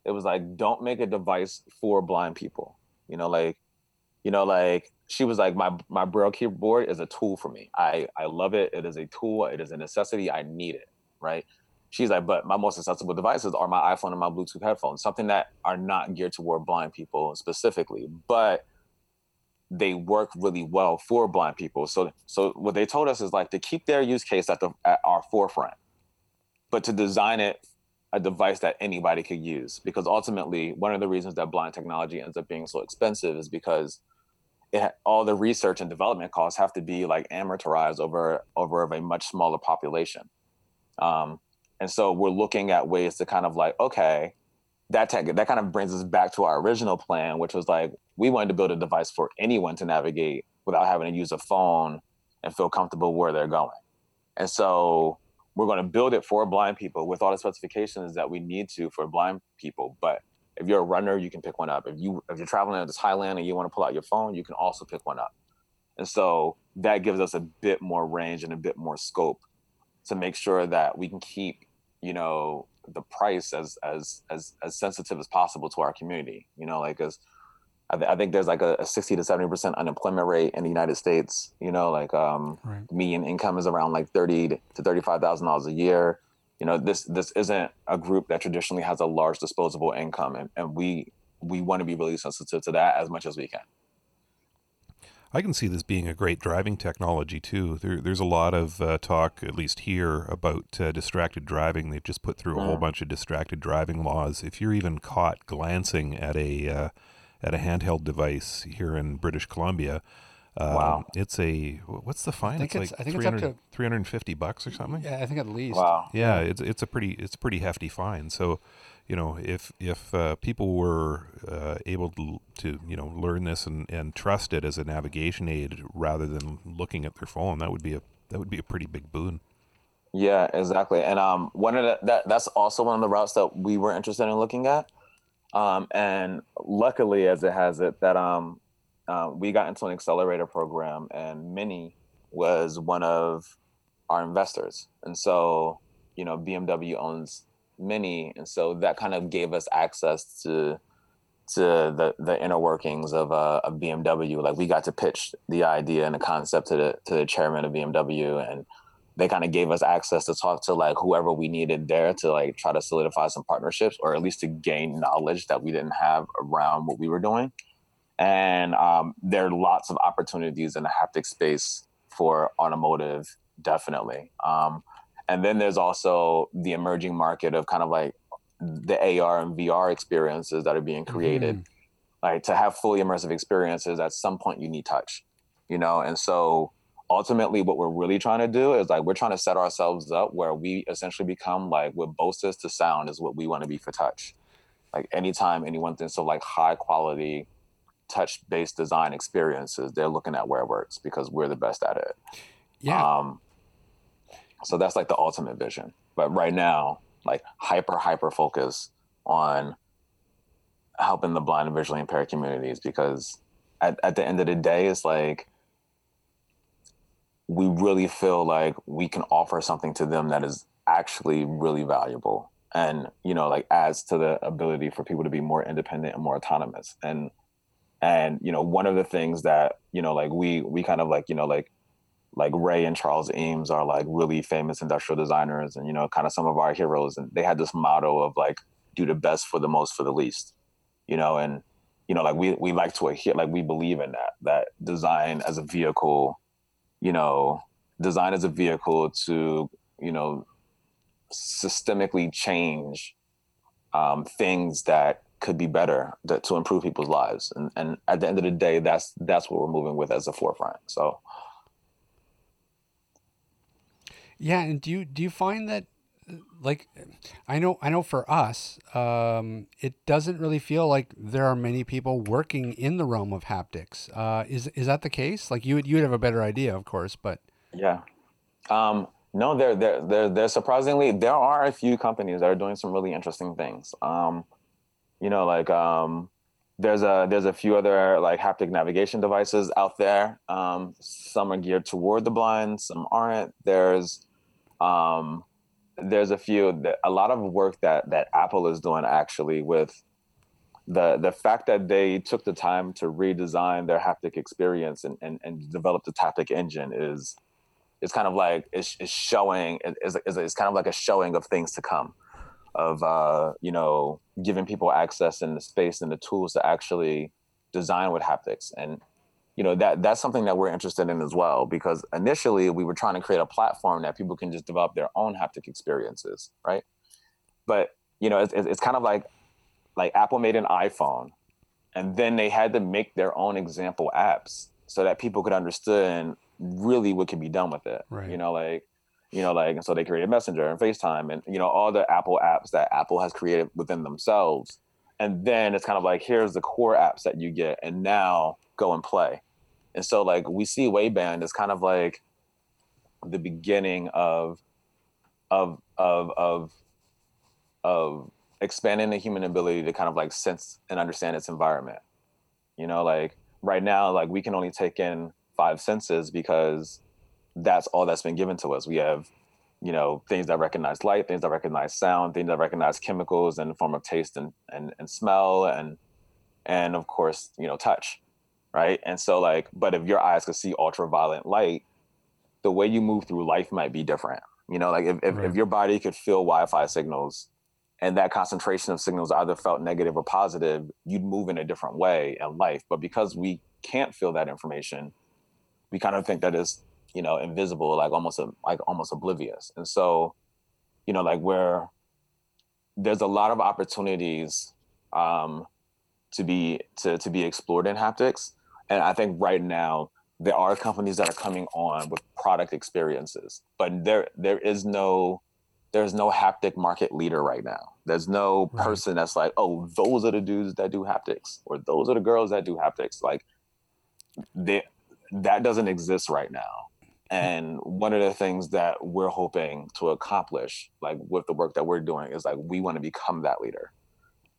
it was like, don't make a device for blind people. You know, like, you know, like she was like, my my braille keyboard is a tool for me. I I love it. It is a tool. It is a necessity. I need it. Right. She's like, but my most accessible devices are my iPhone and my Bluetooth headphones, something that are not geared toward blind people specifically, but they work really well for blind people. So so what they told us is like to keep their use case at the at our forefront, but to design it a device that anybody could use. Because ultimately, one of the reasons that blind technology ends up being so expensive is because it, all the research and development costs have to be like amortized over over a much smaller population. Um, and so we're looking at ways to kind of like, okay, that tech, that kind of brings us back to our original plan, which was like we wanted to build a device for anyone to navigate without having to use a phone and feel comfortable where they're going. And so we're going to build it for blind people with all the specifications that we need to for blind people. But if you're a runner, you can pick one up. If you if you're traveling to Thailand and you want to pull out your phone, you can also pick one up. And so that gives us a bit more range and a bit more scope to make sure that we can keep, you know, the price as as as as sensitive as possible to our community. You know, like as I, th- I think there's like a, a 60 to 70 percent unemployment rate in the United States. You know, like um, Right. median income is around like 30 to 35 thousand dollars a year. You know, this this isn't a group that traditionally has a large disposable income, and, and we we want to be really sensitive to that as much as we can. I can see this being a great driving technology too. There, there's a lot of uh, talk, at least here, about uh, distracted driving. They've just put through a whole Mhm. bunch of distracted driving laws. If you're even caught glancing at a uh, at a handheld device here in British Columbia, um, Wow. it's a what's the fine? think it's it's- like I think it's up 300 350 bucks or something. Yeah, I think at least. Wow. Yeah, it's it's a pretty it's a pretty hefty fine. So, you know, if if uh, people were uh, able to, to you know learn this and, and trust it as a navigation aid rather than looking at their phone, that would be a that would be a pretty big boon. Yeah, exactly. And um, one of the, that that's also one of the routes that we were interested in looking at. Um, and luckily, as it has it, that um, uh, we got into an accelerator program, and Mini was one of our investors. And so, you know, BMW owns Mini, and so that kind of gave us access to to the the inner workings of uh, of BMW. Like we got to pitch the idea and the concept to the to the chairman of BMW, and they kind of gave us access to talk to like whoever we needed there to like try to solidify some partnerships or at least to gain knowledge that we didn't have around what we were doing. And um, there are lots of opportunities in the haptic space for automotive, definitely. Um, and then there's also the emerging market of kind of like the AR and VR experiences that are being created. Mm. Like to have fully immersive experiences, at some point you need touch, you know? And so ultimately what we're really trying to do is like we're trying to set ourselves up where we essentially become like what Bose to sound is what we want to be for touch. Like anytime anyone thinks of like high quality touch based design experiences, they're looking at WearWorks because we're the best at it. Yeah. Um, so that's like the ultimate vision. But right now, like hyper hyper focus on helping the blind and visually impaired communities because at, at the end of the day, it's like we really feel like we can offer something to them that is actually really valuable. And you know like adds to the ability for people to be more independent and more autonomous. And and you know one of the things that you know like we we kind of like you know like like ray and charles eames are like really famous industrial designers and you know kind of some of our heroes. And they had this motto of like do the best for the most for the least you know? And you know like we we like to adhere like we believe in that that design as a vehicle you know, design as a vehicle to, you know, systemically change um, things that could be better to, to improve people's lives. And, and at the end of the day, that's that's what we're moving with as a forefront. So. Yeah, and do you do you find that like I know I know for us, um, it doesn't really feel like there are many people working in the realm of haptics. Uh, is is that the case? Like you would you would have a better idea, of course, but yeah. Um, no, there there there there surprisingly there are a few companies that are doing some really interesting things. Um, you know, like um, there's a there's a few other like haptic navigation devices out there. Um, some are geared toward the blind, some aren't. There's um, there's a few a lot of work that that Apple is doing actually with the the fact that they took the time to redesign their haptic experience and and, and develop the haptic engine is it's kind of like it's, is showing it's, is, is kind of like a showing of things to come of uh, you know giving people access and the space and the tools to actually design with haptics. And you know that that's something that we're interested in as well because initially we were trying to create a platform that people can just develop their own haptic experiences right? But you know it's, it's kind of like like apple made an iphone and then they had to make their own example apps so that people could understand really what can be done with it right. you know like you know like and so they created messenger and facetime and you know all the apple apps that apple has created within themselves. And then it's kind of like here's the core apps that you get and now go and play and so like we see Wayband as kind of like the beginning of of of of of expanding the human ability to kind of like sense and understand its environment. You know, like right now, like we can only take in five senses because that's all that's been given to us. We have, you know, things that recognize light, things that recognize sound, things that recognize chemicals in the form of taste and, and, and smell and and of course, you know, touch right? And so like, but if your eyes could see ultraviolet light, the way you move through life might be different. You know, like if, if, right. if your body could feel Wi-Fi signals and that concentration of signals either felt negative or positive, you'd move in a different way in life. But because we can't feel that information, we kind of think that is, you know, invisible, like almost a, like almost oblivious. And so, you know, like where there's a lot of opportunities um, to be to to be explored in haptics and I think right now there are companies that are coming on with product experiences, but there there is no there's no haptic market leader right now. There's no person that's like, oh, those are the dudes that do haptics, or those are the girls that do haptics. Like, they, that doesn't exist right now. And one of the things that we're hoping to accomplish, like with the work that we're doing, is like we want to become that leader.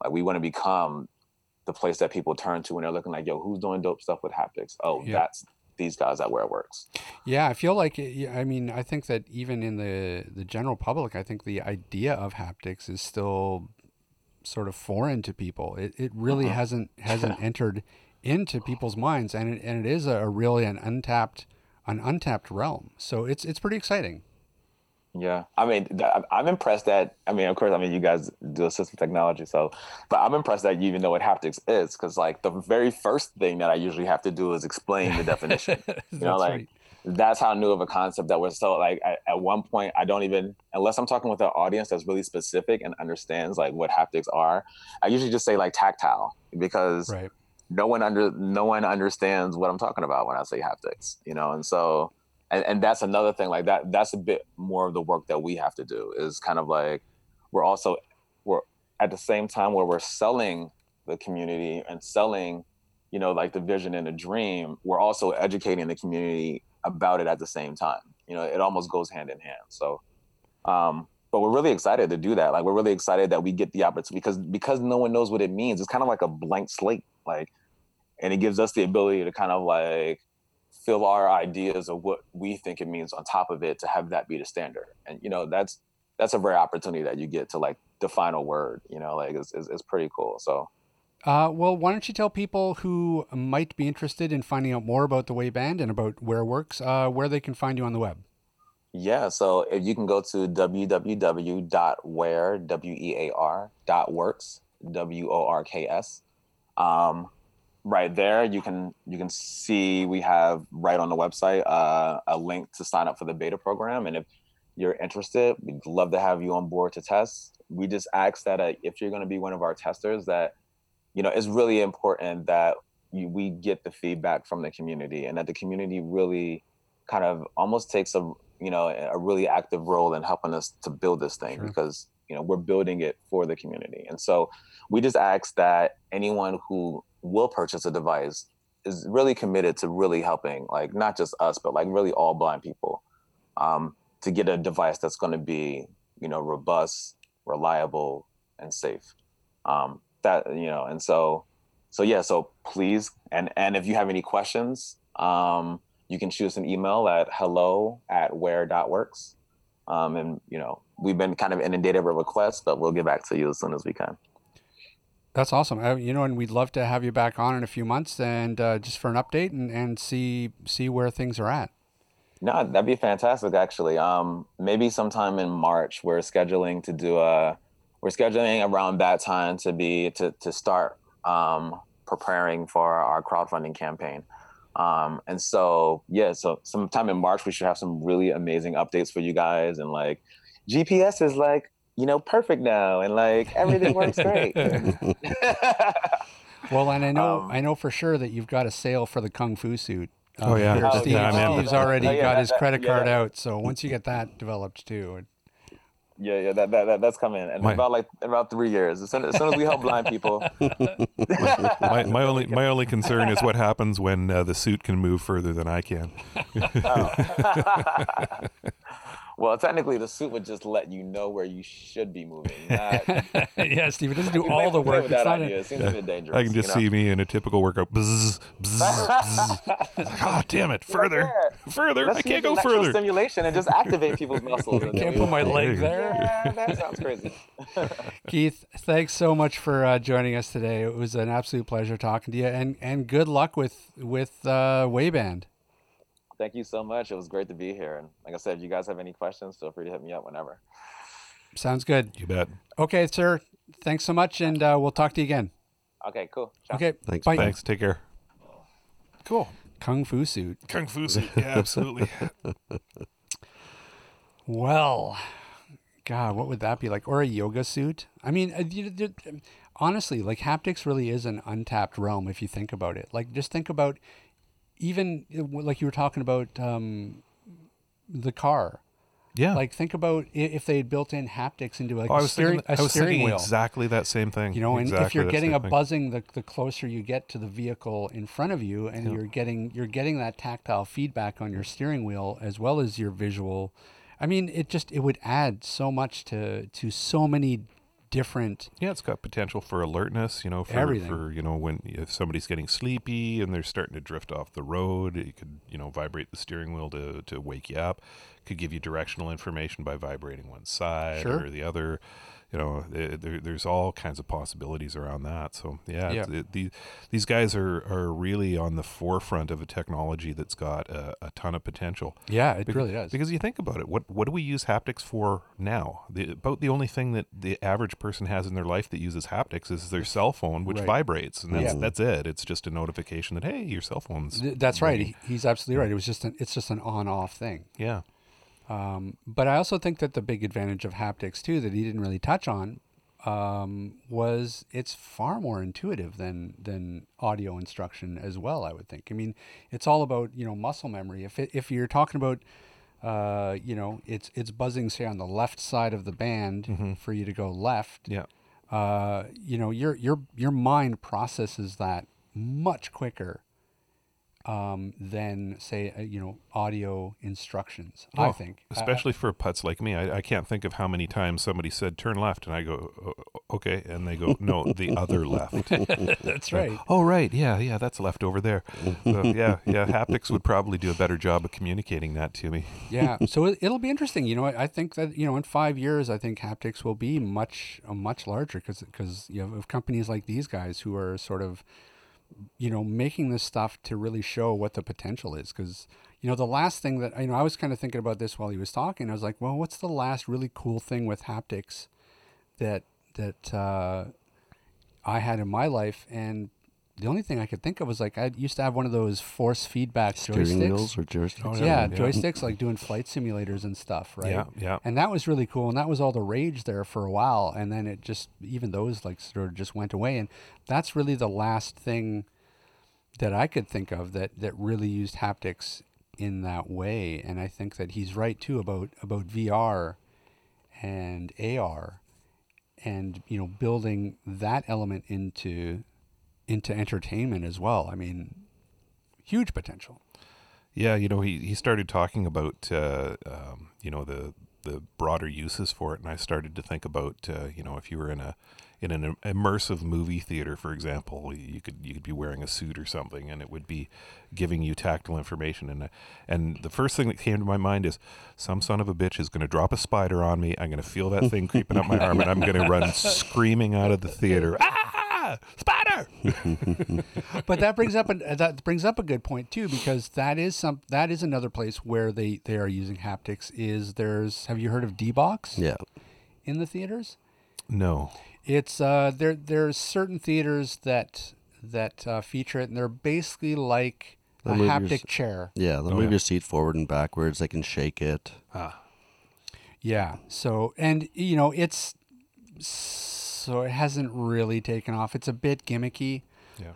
Like we want to become the place that people turn to when they're looking like, yo, who's doing dope stuff with haptics? Oh, Yeah. that's these guys at Where It Works. Yeah, I feel like it- I mean, I think that even in the the general public, I think the idea of haptics is still sort of foreign to people. It it really Mhm. hasn't hasn't entered into people's minds, and it, and it is a, a really an untapped an untapped realm. So it's it's pretty exciting. Yeah, I mean, I'm- I'm impressed that. I mean, of course, I mean, you guys do assistive technology, so, but I'm impressed that you even know what haptics is, because like the very first thing that I usually have to do is explain the definition. That's you know, like right. that's how new of a concept that we're so like. At, at one point, I don't even unless I'm talking with an audience that's really specific and understands like what haptics are. I usually just say like tactile because Right. no one under no one understands what I'm talking about when I say haptics, you know, and so and, and that's another thing like that that's a bit more of the work that we have to do is kind of like we're also we're at the same time where we're selling the community and selling you know like the vision and the dream we're also educating the community about it at the same time. You know it almost goes hand in hand. So um but we're really excited to do that. Like we're really excited that we get the opportunity because because no one knows what it means. It's kind of like a blank slate like and it gives us the ability to kind of like fill our ideas of what we think it means on top of it to have that be the standard and you know that's that's a rare opportunity that you get to like define a word you know like it's, it's, it's pretty cool so Uh, well, why don't you tell people who might be interested in finding out more about the Wayband and about where it works, uh, where they can find you on the web? Yeah, so if you can go to www.where w e a r dot works w o r k s, um, right there you can you can see we have right on the website uh, a link to sign up for the beta program, and if you're interested, we'd love to have you on board to test. We just ask that uh, if you're going to be one of our testers, that you know it's really important that you, we get the feedback from the community, and that the community really kind of almost takes a you know a really active role in helping us to build this thing Sure. because you know we're building it for the community and so we just ask that anyone who will purchase a device is really committed to really helping like not just us but like really all blind people um, to get a device that's going to be you know robust reliable and safe um, that you know and so so yeah so please and and if you have any questions um, you can shoot us an email at hello at where.works. Um, and, you know, we've been kind of inundated with requests, but we'll get back to you as soon as we can. That's awesome. Uh, you know, and we'd love to have you back on in a few months and uh, just for an update and, and see see where things are at. No, that'd be fantastic, actually. Um, maybe sometime in March, we're scheduling to do a, we're scheduling around that time to be, to, to start um, preparing for our crowdfunding campaign. Um, and so, yeah, so sometime in March, we should have some really amazing updates for you guys. And like, GPS is like, you know, perfect now. And like, everything works great. Well, and I know Um, I know for sure that you've got a sale for the kung fu suit. Oh, yeah. here. Oh, Steve, yeah, Steve's already Oh, yeah, got that- his credit yeah, card that- out. So once you get that developed too, it- Yeah, yeah, that, that, that that's coming in My- about like about three years. As soon, as soon as we help blind people. My, my only my only concern is what happens when uh, the suit can move further than I can. well, technically, the suit would just let you know where you should be moving. Not, yeah, Steve, it doesn't do all the work. It's that not a- It seems a bit dangerous. I can just you know? see me in a typical workout. Bzz, bzz, bzz. oh, damn it! Further, Yeah. further! Let's I can't use go electrical further. Stimulation and just activate people's muscles. and then Can't put my leg there. Yeah, that sounds crazy. Keith, thanks so much for uh, joining us today. It was an absolute pleasure talking to you, and and good luck with with uh, Wayband. Thank you so much. It was great to be here. And like I said, if you guys have any questions, feel free to hit me up whenever. Sounds good. You bet. Okay, sir. Thanks so much, and uh, we'll talk to you again. Okay, cool. Ciao. Okay. Thanks, Bye. Thanks. Take care. Cool. Kung Fu suit. Kung Fu suit. Yeah, absolutely. Well, God, what would that be like? Or a yoga suit? I mean, uh, you- you- honestly, like haptics really is an untapped realm if you think about it. Like, just think about even uh, like you were talking about um, the car. Yeah. Like think about if they had built in haptics into like Oh, I a was steering, thinking, a I was steering wheel. exactly that same thing. You know, and if you're getting a buzzing, the, the closer you get to the vehicle in front of you, and Yeah. you're getting you're getting that tactile feedback on your steering wheel as well as your visual. I mean, it just it would add so much to to so many different. Yeah, it's got potential for alertness, you know, for, Everything. for you know when if somebody's getting sleepy and they're starting to drift off the road, it could you know vibrate the steering wheel to to wake you up. Could give you directional information by vibrating one side Sure. or the other. You know, eh, there, there's all kinds of possibilities around that. So yeah, Yeah. It, the, these guys are are really on the forefront of a technology that's got a, a ton of potential. Yeah, it really does. Because you think about it, what what do we use haptics for now? The, about the only thing that the average person has in their life that uses haptics is their cell phone, which Right. vibrates, and that's Yeah. that's it. It's just a notification that hey, your cell phone's. Th- That's right. He, he's absolutely right. It was just an it's just an on off thing. Yeah, Um, but I also think that the big advantage of haptics too that he didn't really touch on um, was it's far more intuitive than than audio instruction as well. I would think. I mean, it's all about you know muscle memory. If it, if you're talking about uh, you know it's it's buzzing say on the left side of the band for you to go left. yeah, Uh, you know your your your mind processes that much quicker um, than say uh, you know audio instructions. I Oh, think I- I- especially for putts like me, I, I can't think of how many times somebody said turn left, and I go "O- o- okay, and they go no, the other left. that's right. Oh right, yeah, yeah, that's left over there. So, yeah, yeah, haptics would probably do a better job of communicating that to me. yeah so it, it'll be interesting you know I, I think that you know in five years i think haptics will be much uh, much larger because because you have companies like these guys who are sort of you know making this stuff to really show what the potential is because you know the last thing that you know i was kind of thinking about this while he was talking i was like well what's the last really cool thing with haptics that that uh, i had in my life? And the only thing I could think of was like I used to have one of those force feedback Steering joysticks. wheels or joysticks. Oh, yeah, yeah. joysticks like doing flight simulators and stuff, right? Yeah, yeah. And that was really cool, and that was all the rage there for a while, and then it just even those like sort of just went away, and that's really the last thing that I could think of that that really used haptics in that way, and I think that he's right too about about VR and AR, and you know building that element into into entertainment as well. I mean, huge potential. Yeah, you know, he, he started talking about uh, um, you know the the broader uses for it, and I started to think about uh, you know if you were in a in an immersive movie theater, for example, you could you could be wearing a suit or something, and it would be giving you tactile information. And and the first thing that came to my mind is some son of a bitch is going to drop a spider on me. I'm going to feel that thing creeping up my arm, and I'm going to run screaming out of the theater. Ah, spider! but that brings up a, that brings up a good point too because that is some that is another place where they they are using haptics is there's have you heard of D-Box Yeah. in the theaters No. it's uh there there's certain theaters that that uh, feature it and they're basically like a They'll move your haptic s- chair Yeah, they'll Oh, move yeah. your seat forward and backwards. They can shake it. Ah. yeah so and you know it's so it hasn't really taken off it's a bit gimmicky Yeah.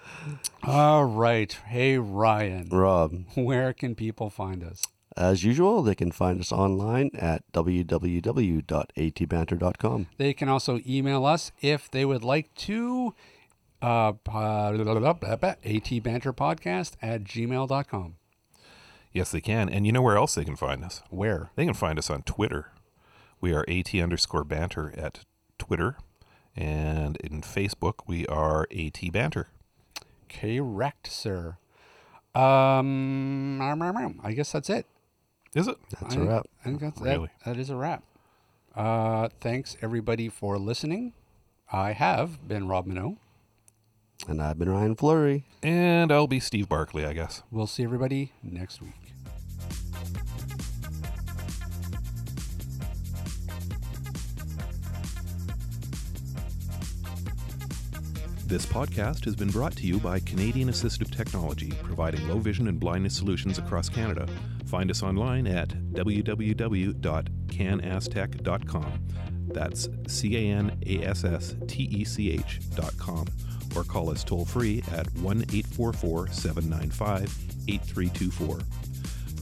all right hey Ryan Rob, where can people find us as usual, they can find us online at www.atbanter.com. They can also email us if they would like to. Uh, atbanterpodcast at gmail.com. Yes, they can. And you know where else they can find us? Where? They can find us on Twitter. We are AT underscore banter at Twitter. And in Facebook, we are AT banter. Correct, sir. Um, I guess that's it. Is it? That's I, a wrap. I think that's Really? that. That is a wrap. Uh, thanks everybody for listening. I have been Rob Mineault. And I've been Ryan Fleury. And I'll be Steve Barclay, I guess. We'll see everybody next week. This podcast has been brought to you by Canadian Assistive Technology, providing low vision and blindness solutions across Canada. Find us online at www.canasstech.com. That's C A N A S S T E C H.com. Or call us toll free at 1 844 795 8324.